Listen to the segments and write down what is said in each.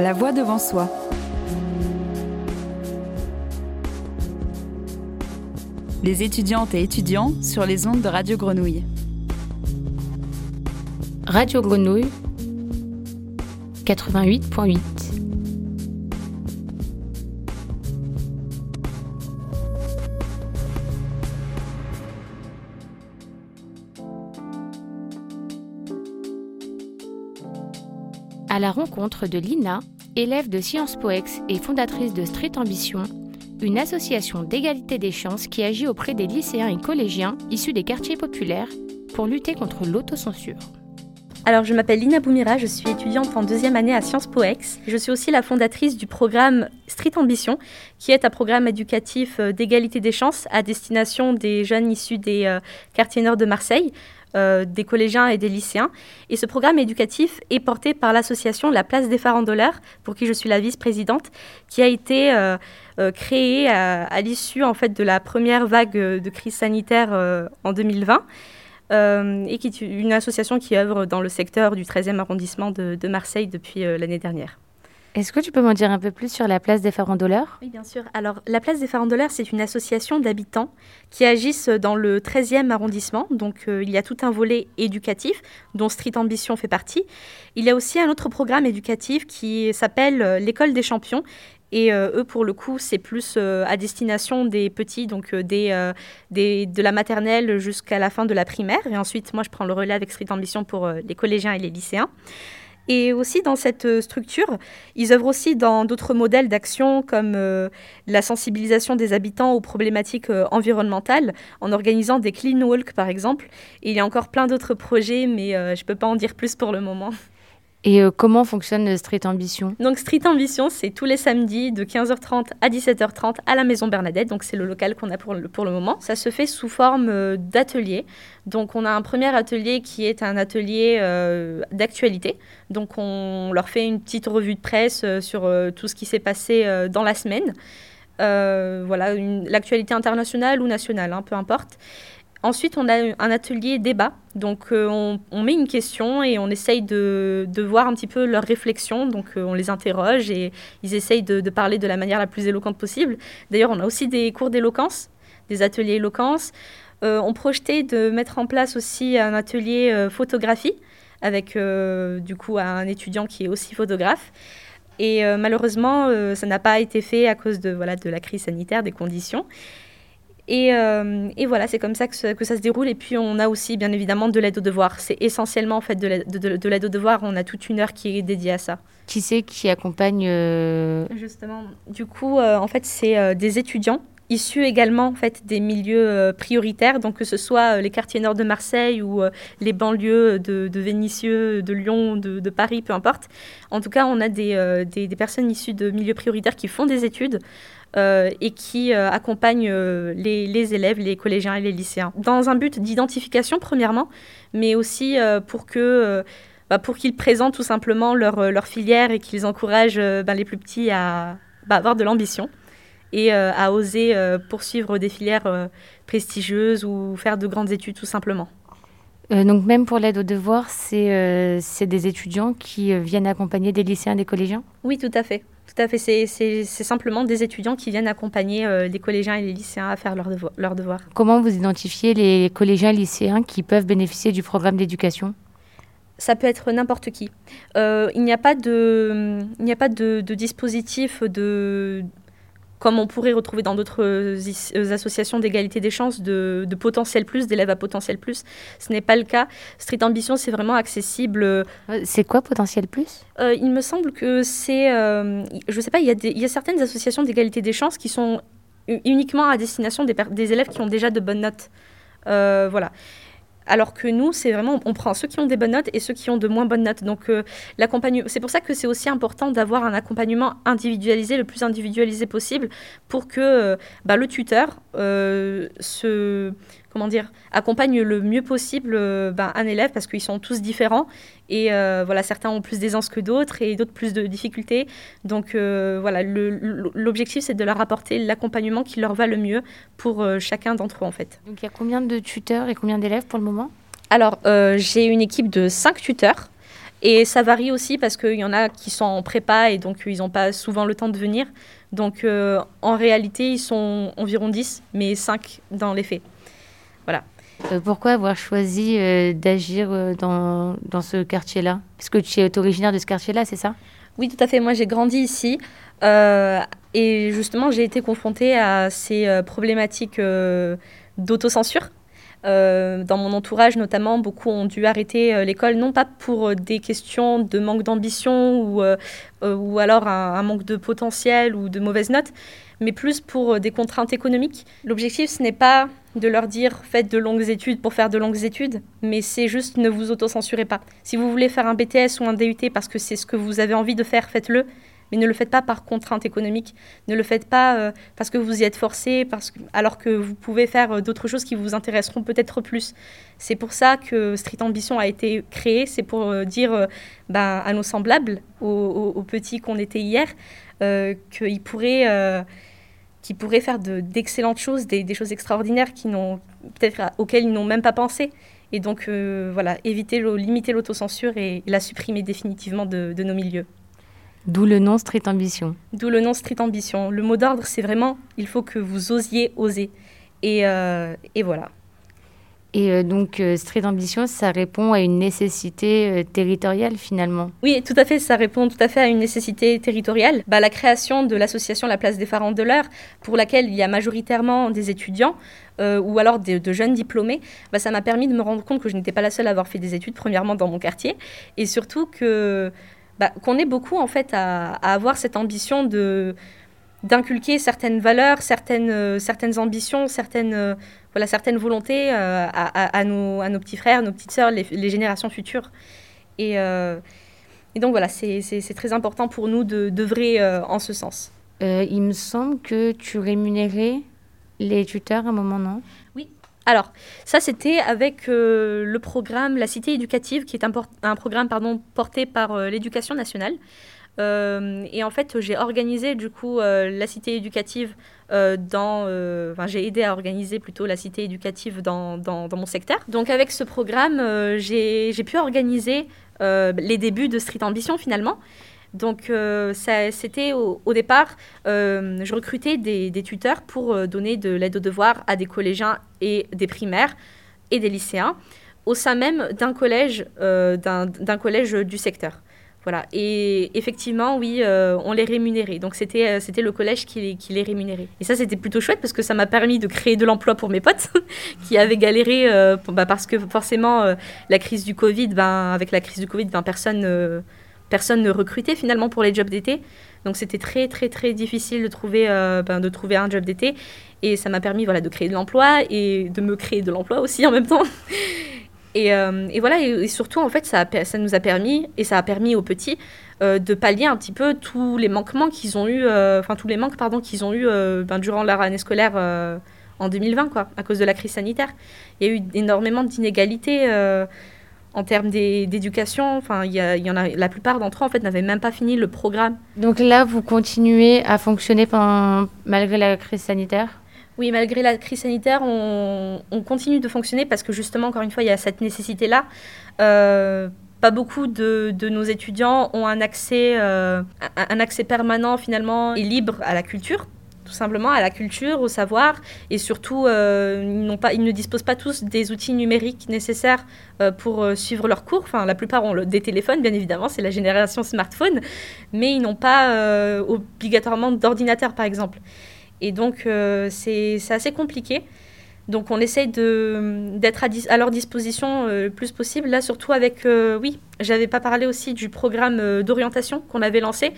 La voix devant soi. Les étudiantes et étudiants sur les ondes de Radio Grenouille. Radio Grenouille 88.8 la rencontre de Lina, élève de Sciences Poex et fondatrice de Street Ambition, une association d'égalité des chances qui agit auprès des lycéens et collégiens issus des quartiers populaires pour lutter contre l'autocensure. Alors, je m'appelle Lina Boumira, je suis étudiante en deuxième année à Sciences Poex. Je suis aussi la fondatrice du programme Street Ambition, qui est un programme éducatif euh, d'égalité des chances à destination des jeunes issus des euh, quartiers nord de Marseille. Euh, des collégiens et des lycéens. Et ce programme éducatif est porté par l'association La Place des Farandoleurs, pour qui je suis la vice-présidente, qui a été euh, euh, créée à, l'issue en fait de la première vague de crise sanitaire en 2020. et qui est une association qui œuvre dans le secteur du 13e arrondissement de Marseille depuis l'année dernière. Est-ce que tu peux m'en dire un peu plus sur la place des farandoleurs? Oui, bien sûr. Alors, la place des farandoleurs, c'est une association d'habitants qui agissent dans le 13e arrondissement. Donc, euh, il y a tout un volet éducatif dont Street Ambition fait partie. Il y a aussi un autre programme éducatif qui s'appelle euh, l'école des champions. Et euh, eux, pour le coup, c'est plus à destination des petits, donc des, des, de la maternelle jusqu'à la fin de la primaire. Et ensuite, moi, je prends le relais avec Street Ambition pour les collégiens et les lycéens. Et aussi dans cette euh, structure, ils œuvrent aussi dans d'autres modèles d'action comme euh, la sensibilisation des habitants aux problématiques euh, environnementales en organisant des clean walks par exemple. Et il y a encore plein d'autres projets, mais je ne peux pas en dire plus pour le moment. Et euh, comment fonctionne Street Ambition? Donc Street Ambition, c'est tous les samedis de 15h30 à 17h30 à la Maison Bernadette. Donc c'est le local qu'on a pour le, pour le moment. Ça se fait sous forme euh, d'atelier. Donc on a un premier atelier qui est un atelier euh, d'actualité. Donc on leur fait une petite revue de presse sur tout ce qui s'est passé dans la semaine. voilà, l'actualité internationale ou nationale, hein, peu importe. Ensuite, on a un atelier débat. Donc, euh, on, met une question et on essaye de, voir un petit peu leurs réflexions. Donc, euh, on les interroge et ils essayent de, parler de la manière la plus éloquente possible. D'ailleurs, on a aussi des cours d'éloquence, des ateliers éloquence. Euh, on projetait de mettre en place aussi un atelier photographie avec, du coup, un étudiant qui est aussi photographe. Et malheureusement, ça n'a pas été fait à cause de, la crise sanitaire, des conditions. Euh, et, voilà, c'est comme ça que, ça se déroule. Et puis, on a aussi, bien évidemment, de l'aide aux devoirs. C'est essentiellement, en fait, de l'aide aux devoirs. On a toute une heure qui est dédiée à ça. Qui c'est qui accompagne euh, Justement, du coup, euh, en fait, c'est des étudiants issus également en fait des milieux prioritaires, donc que ce soit les quartiers nord de Marseille ou les banlieues de, de, Vénissieux, de Lyon, de, Paris, peu importe. En tout cas, on a des, des personnes issues de milieux prioritaires qui font des études. Euh, et qui euh, accompagne euh, les, élèves, les collégiens et les lycéens. Dans un but d'identification, premièrement, mais aussi pour que... Bah, pour qu'ils présentent tout simplement leur, leur filière et qu'ils encouragent bah, les plus petits à bah, avoir de l'ambition et à oser poursuivre des filières prestigieuses ou faire de grandes études tout simplement. donc même pour l'aide aux devoirs, c'est des étudiants qui viennent accompagner des lycéens, des collégiens? Oui, tout à fait. Tout à fait, c'est simplement des étudiants qui viennent accompagner euh, les collégiens et les lycéens à faire leurs devoirs. Comment vous identifiez les collégiens et lycéens qui peuvent bénéficier du programme d'éducation? Ça peut être n'importe qui. Euh, il n'y a pas de, il n'y a pas de, de dispositif de, comme on pourrait retrouver dans d'autres euh, associations d'égalité des chances, de, potentiel plus, d'élèves à potentiel plus. Ce n'est pas le cas. Street Ambition, c'est vraiment accessible. Euh, c'est quoi potentiel plus? euh, Il me semble que c'est... je ne sais pas, il y, a il y a certaines associations d'égalité des chances qui sont uniquement à destination des, des, élèves qui ont déjà de bonnes notes. voilà. Alors que nous, c'est vraiment, on prend ceux qui ont des bonnes notes et ceux qui ont de moins bonnes notes. Donc, euh, c'est pour ça que c'est aussi important d'avoir un accompagnement individualisé, le plus individualisé possible, pour que euh, bah, le tuteur euh, se comment dire, accompagne le mieux possible euh, ben, un élève parce qu'ils sont tous différents et euh, voilà, certains ont plus d'aisance que d'autres et d'autres plus de difficultés. Donc euh, voilà, l'objectif c'est de leur apporter l'accompagnement qui leur va le mieux pour chacun d'entre eux en fait. Donc il y a combien de tuteurs et combien d'élèves pour le moment? Alors j'ai une équipe de cinq tuteurs Et ça varie aussi parce qu'il y en a qui sont en prépa et donc ils n'ont pas souvent le temps de venir. Donc en réalité, ils sont environ 10, mais 5 dans les faits. Voilà. pourquoi avoir choisi d'agir dans, dans, ce quartier-là? Parce que tu es originaire de ce quartier-là, c'est ça? Oui, tout à fait. Moi, j'ai grandi ici. et justement, j'ai été confrontée à ces problématiques d'autocensure euh, dans mon entourage notamment, beaucoup ont dû arrêter euh, l'école, non pas pour euh, des questions de manque d'ambition ou, ou alors un, manque de potentiel ou de mauvaises notes, mais plus pour des contraintes économiques. L'objectif, ce n'est pas de leur dire faites de longues études pour faire de longues études, mais c'est juste ne vous autocensurez pas. Si vous voulez faire un BTS ou un DUT parce que c'est ce que vous avez envie de faire, faites-le mais ne le faites pas par contrainte économique, ne le faites pas euh, parce que vous y êtes forcé, parce que, alors que vous pouvez faire euh, d'autres choses qui vous intéresseront peut-être plus. C'est pour ça que Street Ambition a été créé, c'est pour euh, dire ben, à nos semblables, aux, petits qu'on était hier, qu'ils pourraient, qu'ils pourraient faire d'excellentes choses, des, choses extraordinaires qui peut-être auxquelles ils n'ont même pas pensé. Et donc, voilà, éviter, limiter l'autocensure et, la supprimer définitivement de nos milieux. D'où le nom Street Ambition. D'où le nom Street Ambition. Le mot d'ordre, c'est vraiment, il faut que vous osiez oser. Et, euh, et voilà. Et euh, donc, euh, Street Ambition, ça répond à une nécessité territoriale finalement. Oui, tout à fait, ça répond tout à fait à une nécessité territoriale. Bah, la création de l'association La Place des Pharaons pour laquelle il y a majoritairement des étudiants ou alors de, jeunes diplômés, bah, ça m'a permis de me rendre compte que je n'étais pas la seule à avoir fait des études, premièrement dans mon quartier, et surtout que bah, qu'on est beaucoup en fait à, avoir cette ambition de d'inculquer certaines valeurs, certaines, euh, certaines ambitions, certaines, euh, voilà, certaines volontés euh, à, nos, à nos petits frères, nos petites sœurs, les, générations futures. Et, et donc voilà, c'est très important pour nous d'œuvrer en ce sens. il me semble que tu rémunérais les tuteurs à un moment, non? Alors, ça, c'était avec euh, le programme La Cité éducative, qui est un, un programme pardon, porté par euh, l'éducation nationale. Euh, et en fait, j'ai organisé du coup la cité éducative dans. Enfin, j'ai aidé à organiser plutôt la cité éducative dans, dans, mon secteur. Donc, avec ce programme, j'ai pu organiser les débuts de Street Ambition finalement. Donc, euh, c'était au, départ, euh, je recrutais des, tuteurs pour euh, donner de l'aide aux devoirs à des collégiens et des primaires et des lycéens au sein même d'un collège, d'un collège du secteur. Voilà. Et effectivement, oui, on les rémunérait. Donc, c'était c'était le collège qui les, qui les rémunérait. Et ça, c'était plutôt chouette parce que ça m'a permis de créer de l'emploi pour mes potes qui avaient galéré bah, parce que forcément, la crise du Covid, ben, avec la crise du Covid, ben, personne personne ne recrutait finalement pour les jobs d'été. Donc c'était très très très difficile de trouver, euh, ben, de trouver un job d'été. Et ça m'a permis voilà, de créer de l'emploi et de me créer de l'emploi aussi en même temps. Et, euh, et voilà, et, surtout en fait, ça, nous a permis, et ça a permis aux petits, euh, de pallier un petit peu tous les manquements qu'ils ont eu, enfin tous les manques pardon qu'ils ont eu ben, durant leur année scolaire en 2020 quoi, à cause de la crise sanitaire. Il y a eu énormément d'inégalités en termes d'éducation, enfin, il y, en a, la plupart d'entre eux en fait n'avaient même pas fini le programme. Donc là, vous continuez à fonctionner malgré la crise sanitaire? Oui, malgré la crise sanitaire, on, on, continue de fonctionner parce que justement, encore une fois, il y a cette nécessité-là. Euh, pas beaucoup de, nos étudiants ont un accès, euh, un accès permanent finalement et libre à la culture tout simplement à la culture, au savoir, et surtout, euh, ils, ne disposent pas tous des outils numériques nécessaires pour suivre leurs cours. Enfin, la plupart ont des téléphones, bien évidemment, c'est la génération smartphone, mais ils n'ont pas obligatoirement d'ordinateur, par exemple. Et donc, c'est assez compliqué. Donc, on essaye d'être à, leur disposition le plus possible. Là, surtout avec, oui, j'avais pas parlé aussi du programme d'orientation qu'on avait lancé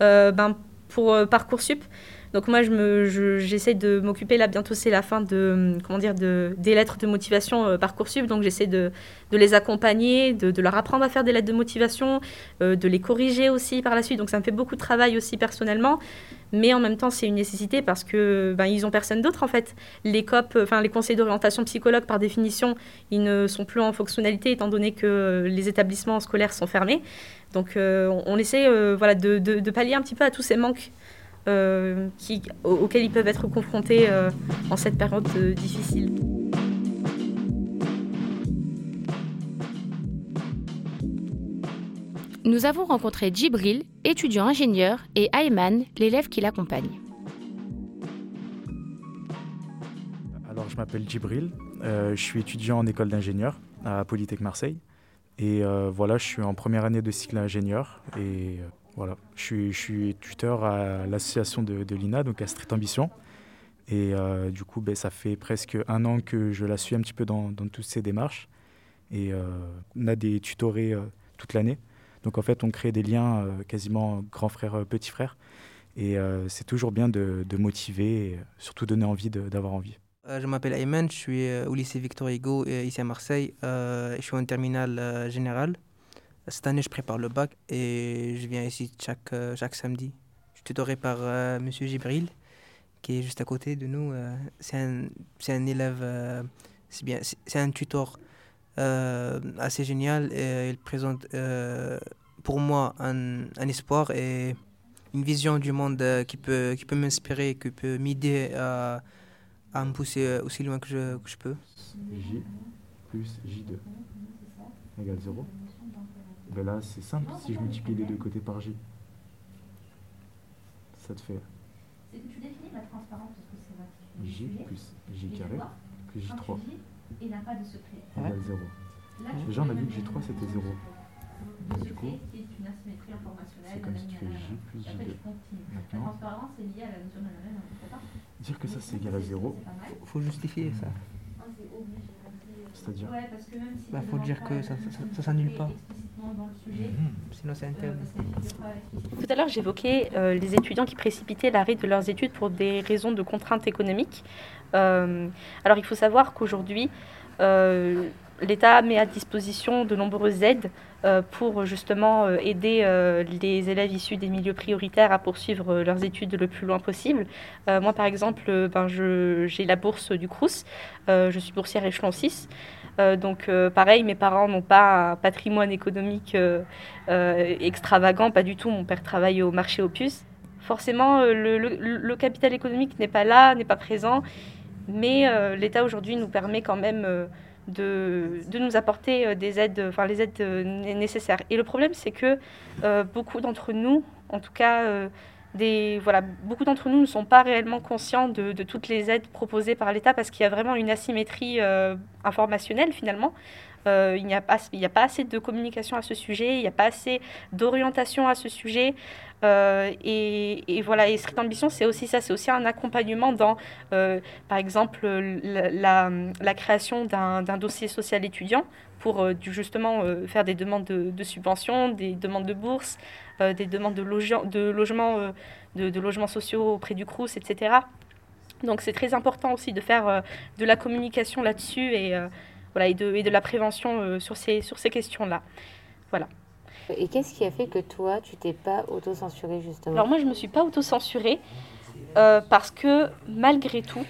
ben, pour Parcoursup. Donc moi, je j'essaie de m'occuper là bientôt, c'est la fin de comment dire de, des lettres de motivation euh, parcoursup. Donc j'essaie de, les accompagner, de, leur apprendre à faire des lettres de motivation, euh, de les corriger aussi par la suite. Donc ça me fait beaucoup de travail aussi personnellement, mais en même temps c'est une nécessité parce que ben ils ont personne d'autre en fait. Les COP, enfin les conseils d'orientation psychologue par définition, ils ne sont plus en fonctionnalité étant donné que les établissements scolaires sont fermés. Donc euh, on, essaie voilà de, de pallier un petit peu à tous ces manques euh, qui, auxquels ils peuvent être confrontés euh, en cette période euh, difficile. Nous avons rencontré Djibril, étudiant ingénieur, et Ayman, l'élève qui l'accompagne. Alors, je m'appelle Djibril, euh, je suis étudiant en école d'ingénieur à Polytech Marseille. Et euh, voilà, je suis en première année de cycle ingénieur. Et euh, voilà, je suis, tuteur à l'association de, de l'INA, donc à Street Ambition. Et du coup, ben, ça fait presque un an que je la suis un petit peu dans, toutes ces démarches. Et on a des tutorés toute l'année. Donc en fait, on crée des liens euh, quasiment grand frère, euh, petit frère. Et euh, c'est toujours bien de, motiver et surtout donner envie d'avoir envie. je m'appelle Ayman, je suis au lycée Victor Hugo ici à Marseille. je suis en terminale générale. Cette année, je prépare le bac et je viens ici chaque, chaque samedi. Je suis tutoré par Monsieur Gibril, qui est juste à côté de nous. c'est un, un, élève, c'est bien, c'est un euh, assez génial. Et il présente euh, pour moi un, un, espoir et une vision du monde euh, qui peut, qui peut m'inspirer, qui peut m'aider à, à, me pousser aussi loin que je, que je peux. J plus J2 égale 0. Ben là, c'est simple, si je multiplie les deux côtés par J, ça te fait tu définis la transparence parce que c'est J plus J carré plus J3 et n'a pas de secret. Égale 0. Déjà, on a dit que J3 c'était 0. Donc, du coup, c'est une asymétrie informationnelle. C'est comme si tu fais J plus J2. La transparence est liée à la notion de Dire que ça c'est égal à 0. Il faut justifier ça. Ah, C'est-à-dire Ouais, parce que même si. Bah, faut dire que ça, ça, s'annule pas. Dans le sujet, mmh. Sinon, c'est interne. Tout à l'heure, j'évoquais euh, les étudiants qui précipitaient l'arrêt de leurs études pour des raisons de contraintes économiques. Euh, alors, il faut savoir qu'aujourd'hui, euh, l'État met à disposition de nombreuses aides euh, pour justement euh, aider les élèves issus des milieux prioritaires à poursuivre leurs études le plus loin possible. moi, par exemple, ben, j'ai la bourse du Crous. je suis boursière échelon 6. donc, pareil, mes parents n'ont pas un patrimoine économique extravagant, pas du tout. Mon père travaille au marché opus. Forcément, le, le capital économique n'est pas là, n'est pas présent. Mais euh, l'État aujourd'hui nous permet quand même euh, de, de, nous apporter euh, des aides, enfin les aides nécessaires. Et le problème, c'est que beaucoup d'entre nous, en tout cas, des, voilà, beaucoup d'entre nous ne sont pas réellement conscients de, de toutes les aides proposées par l'État parce qu'il y a vraiment une asymétrie informationnelle finalement. il n'y a, a pas assez de communication à ce sujet, il n'y a pas assez d'orientation à ce sujet. Euh, et, voilà, et Street Ambition, c'est aussi ça, c'est aussi un accompagnement dans, euh, par exemple, la, la, création d'un dossier social étudiant pour euh, justement faire des demandes de, de, subventions, des demandes de bourses, des demandes de, logement, de, logements, de, de, logements sociaux auprès du CRUS, etc. Donc c'est très important aussi de faire de la communication là-dessus et, voilà, et, de, et de la prévention sur ces, sur ces questions-là. Voilà. Et qu'est-ce qui a fait que toi, tu t'es pas auto-censurée justement? Alors moi, je me suis pas auto-censurée euh, parce que malgré tout,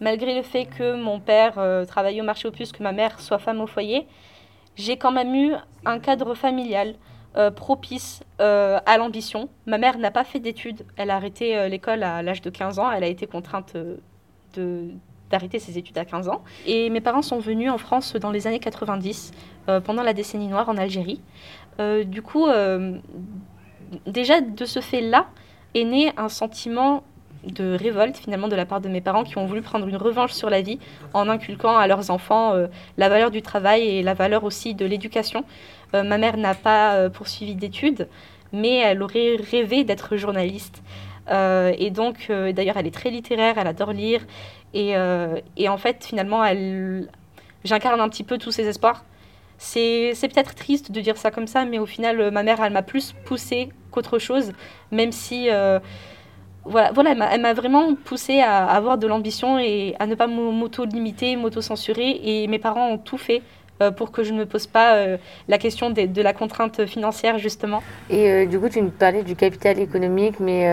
malgré le fait que mon père euh, travaille au marché aux puces, que ma mère soit femme au foyer, j'ai quand même eu un cadre familial euh, propice à l'ambition. Ma mère n'a pas fait d'études, elle a arrêté l'école à l'âge de 15 ans, elle a été contrainte d'arrêter ses études à 15 ans. Et mes parents sont venus en France dans les années 90, pendant la décennie noire en Algérie. Euh, du coup, euh, déjà de ce fait-là est né un sentiment de révolte finalement de la part de mes parents qui ont voulu prendre une revanche sur la vie en inculquant à leurs enfants euh, la valeur du travail et la valeur aussi de l'éducation. ma mère n'a pas poursuivi d'études, mais elle aurait rêvé d'être journaliste. et donc, d'ailleurs, elle est très littéraire, elle adore lire. Et, et en fait, finalement, elle, j'incarne un petit peu tous ses espoirs. C'est peut-être triste de dire ça comme ça, mais au final, euh, ma mère, elle m'a plus poussée qu'autre chose, même si... Euh, voilà, voilà, elle m'a vraiment poussée à, avoir de l'ambition et à ne pas m'auto-limiter, m'auto-censurer. Et mes parents ont tout fait euh, pour que je ne me pose pas la question de, de, la contrainte financière, justement. Et du coup, tu nous parlais du capital économique, mais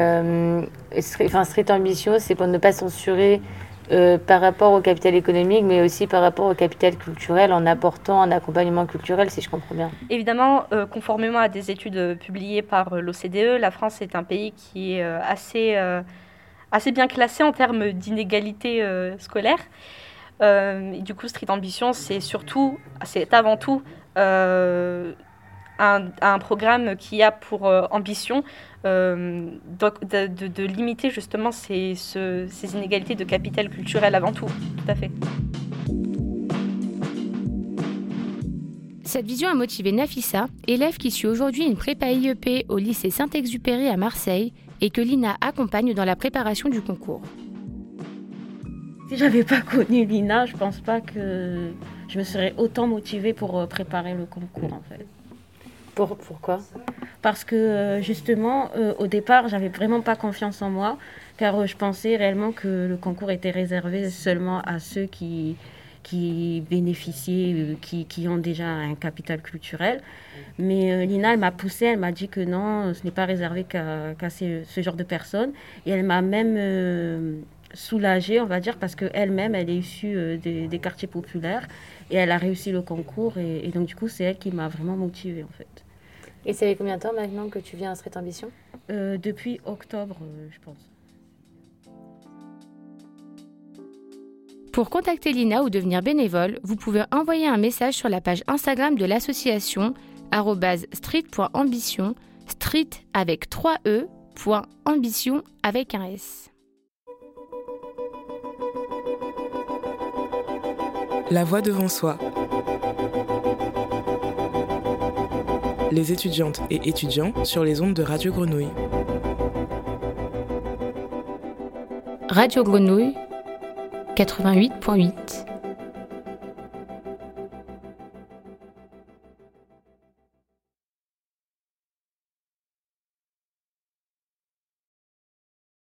enfin, Street Ambition, c'est pour ne pas censurer euh, par rapport au capital économique, mais aussi par rapport au capital culturel, en apportant un accompagnement culturel, si je comprends bien. Évidemment, euh, conformément à des études publiées par euh, l'OCDE, la France est un pays qui est assez, assez bien classé en termes d'inégalité scolaire. du coup, Street Ambition, c'est surtout, c'est avant tout un, programme qui a pour ambition de, limiter justement ces, ces inégalités de capital culturel avant tout. Tout à fait. Cette vision a motivé Nafissa, élève qui suit aujourd'hui une prépa IEP au lycée Saint-Exupéry à Marseille et que Lina accompagne dans la préparation du concours. Si j'avais pas connu Lina, je pense pas que je me serais autant motivée pour euh, préparer le concours en fait. Pour, pourquoi Parce que euh, justement, euh, au départ, j'avais vraiment pas confiance en moi, car je pensais réellement que le concours était réservé seulement à ceux qui, qui bénéficiaient, euh, qui, qui, ont déjà un capital culturel. Mais euh, Lina, elle m'a poussée, elle m'a dit que non, ce n'est pas réservé qu'à ce genre de personnes. Et elle m'a même euh, soulagée, on va dire, parce qu'elle-même, elle est issue des, quartiers populaires et elle a réussi le concours. Et, donc, du coup, c'est elle qui m'a vraiment motivée, en fait. Et ça fait combien de temps maintenant que tu viens à Street Ambition? Depuis octobre, je pense. Pour contacter Lina ou devenir bénévole, vous pouvez envoyer un message sur la page Instagram de l'association street.ambition, street avec 3 E, ambition avec un S. La voix devant soi. Les étudiantes et étudiants sur les ondes de Radio Grenouille. Radio Grenouille 88.8